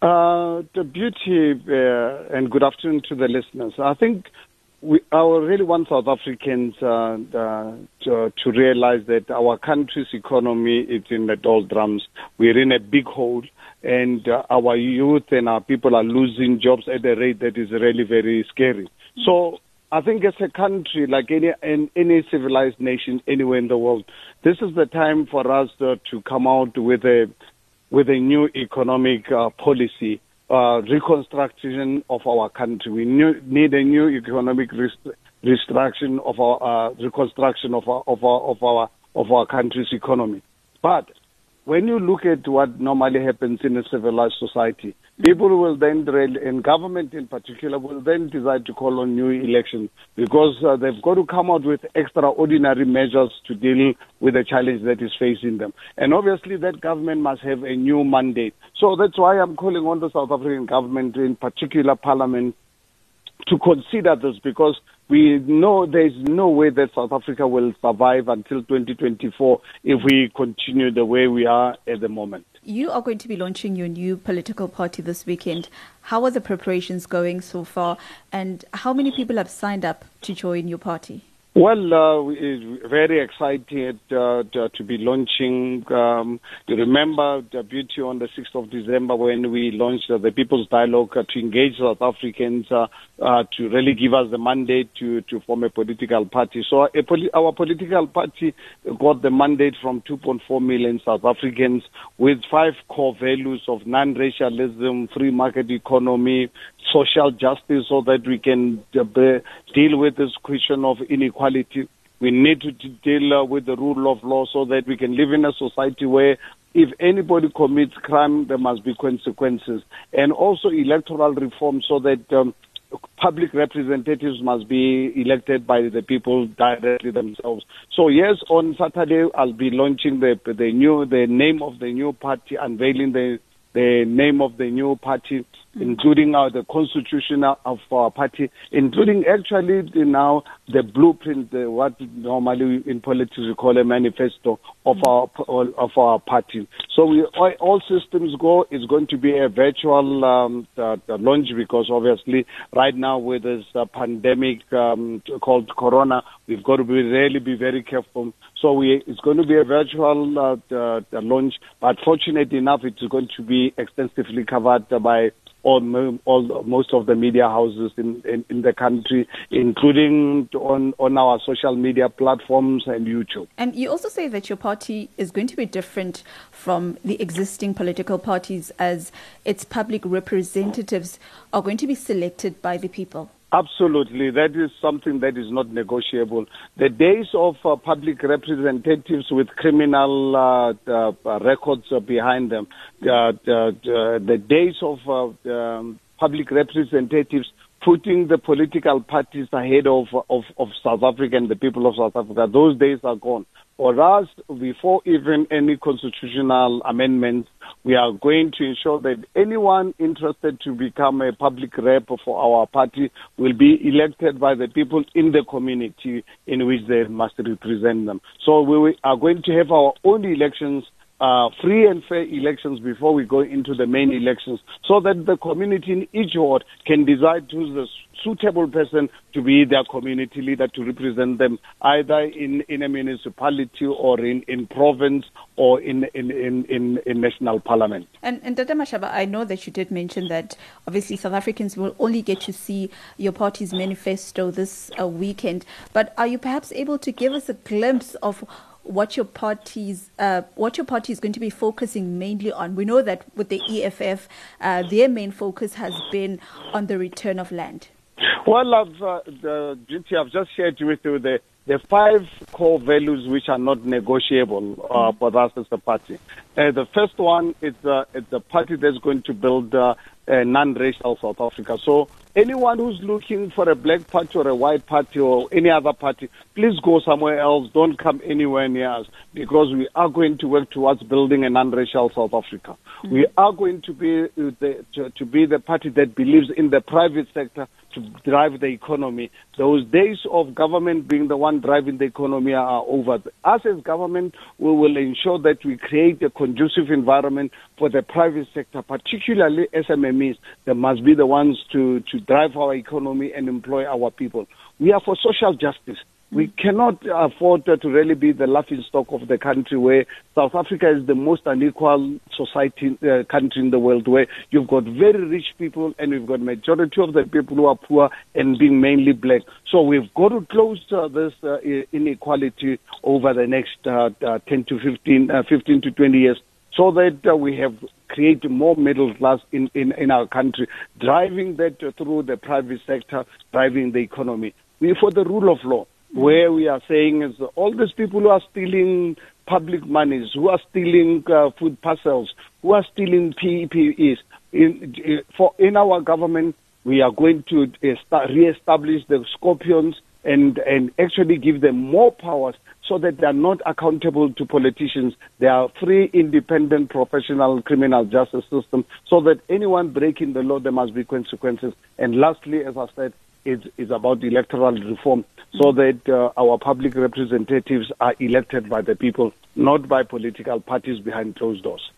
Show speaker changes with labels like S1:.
S1: Uh, the beauty uh, and good afternoon to the listeners. I think we, I really want South Africans uh, uh, to, to, realize that our country's economy is in the doldrums. We're in a big hole, and uh, our youth and our people are losing jobs at a rate that is really very scary. So I think as a country, like any any civilized nation anywhere in the world, this is the time for us to, to come out with a with a new economic uh, policy, uh, reconstruction of our country. We new, need a new economic restructuring of our uh, reconstruction of our of our of our of our country's economy. But when you look at what normally happens in a civilized society, people will then, and government in particular, will then decide to call on new elections because uh, they've got to come out with extraordinary measures to deal with the challenge that is facing them. And obviously, that government must have a new mandate. So that's why I'm calling on the South African government, in particular Parliament, to consider this because we know there's no way that South Africa will survive until 2024 if we continue the way we are at the moment.
S2: You are going to be launching your new political party this weekend. How are the preparations going so far, and how many people have signed up to join your party?
S1: Well, uh, we're very excited uh, to, to, be launching. Um, you remember the beauty on the 6th of December when we launched uh, the People's Dialogue uh, to engage South Africans uh, uh, to really give us the mandate to, to form a political party. So poli- our political party got the mandate from 2.4 million South Africans with five core values of non-racialism, free market economy, social justice so that we can deal with this question of inequality. We need to deal uh, with the rule of law so that we can live in a society where if anybody commits crime, there must be consequences. And also electoral reform so that um, public representatives must be elected by the people directly themselves. So yes, on Saturday I'll be launching the the new the name of the new party, unveiling the the name of the new party, mm-hmm. including uh, the constitution of our party, including actually the, now the blueprint, the, what normally in politics we call a manifesto of mm-hmm. our of our party. So we all, all systems go. It's going to be a virtual um, uh, launch because obviously right now with this uh, pandemic um, called Corona, we've got to be really be very careful so we, it's going to be a virtual uh, uh, launch, but fortunately enough, it's going to be extensively covered by all, all most of the media houses in, in, in, the country, including on, on our social media platforms and YouTube.
S2: And you also say that your party is going to be different from the existing political parties as its public representatives are going to be selected by the people.
S1: Absolutely. That is something that is not negotiable. The days of uh, public representatives with criminal uh, uh, records behind them, the days of uh, um, public representatives putting the political parties ahead of, of, of South Africa and the people of South Africa, those days are gone. For us, before even any constitutional amendments, we are going to ensure that anyone interested to become a public rep for our party will be elected by the people in the community in which they must represent them. So we are going to have our own elections uh, free and fair elections before we go into the main elections so that the community in each ward can decide who's the suitable person to be their community leader to represent them either in, in a municipality or in, in province or in, in, in, in, in national parliament.
S2: And, and Tata Mashaba, I know that you did mention that obviously South Africans will only get to see your party's manifesto this uh, weekend, but are you perhaps able to give us a glimpse of what your party's uh, what your party is going to be focusing mainly on. We know that with the EFF, uh, their main focus has been on the return of land.
S1: Well, I've, uh, the I've just shared with you the the five core values which are not negotiable uh, mm-hmm. for us as a party. Uh, the first one is uh, a party that's going to build uh, a non-racial South Africa. So anyone who's looking for a black party or a white party or any other party, please go somewhere else. Don't come anywhere near us because we are going to work towards building a non-racial South Africa. Mm-hmm. We are going to be the, to, to be the party that believes in the private sector to drive the economy. Those days of government being the one driving the economy are over. Us as government, we will ensure that we create a conducive environment for the private sector, particularly SMMEs, they must be the ones to, to drive our economy and employ our people. We are for social justice. We cannot afford to really be the laughing stock of the country where South Africa is the most unequal society uh, country in the world where you've got very rich people and we've got majority of the people who are poor and being mainly black. So we've got to close uh, this uh, inequality over the next uh, uh, 10 to 15, uh, 15 to 20 years so that uh, we have created more middle class in, in, in our country, driving that uh, through the private sector, driving the economy. We for the rule of law, where we are saying is all these people who are stealing public monies, who are stealing uh, food parcels, who are stealing PPEs, in, for, in our government, we are going to re-establish the scorpions and, and actually give them more powers so that they are not accountable to politicians. They are free, independent, professional criminal justice system so that anyone breaking the law, there must be consequences. And lastly, as I said, it's, it's about electoral reform so that uh, our public representatives are elected by the people, not by political parties behind closed doors.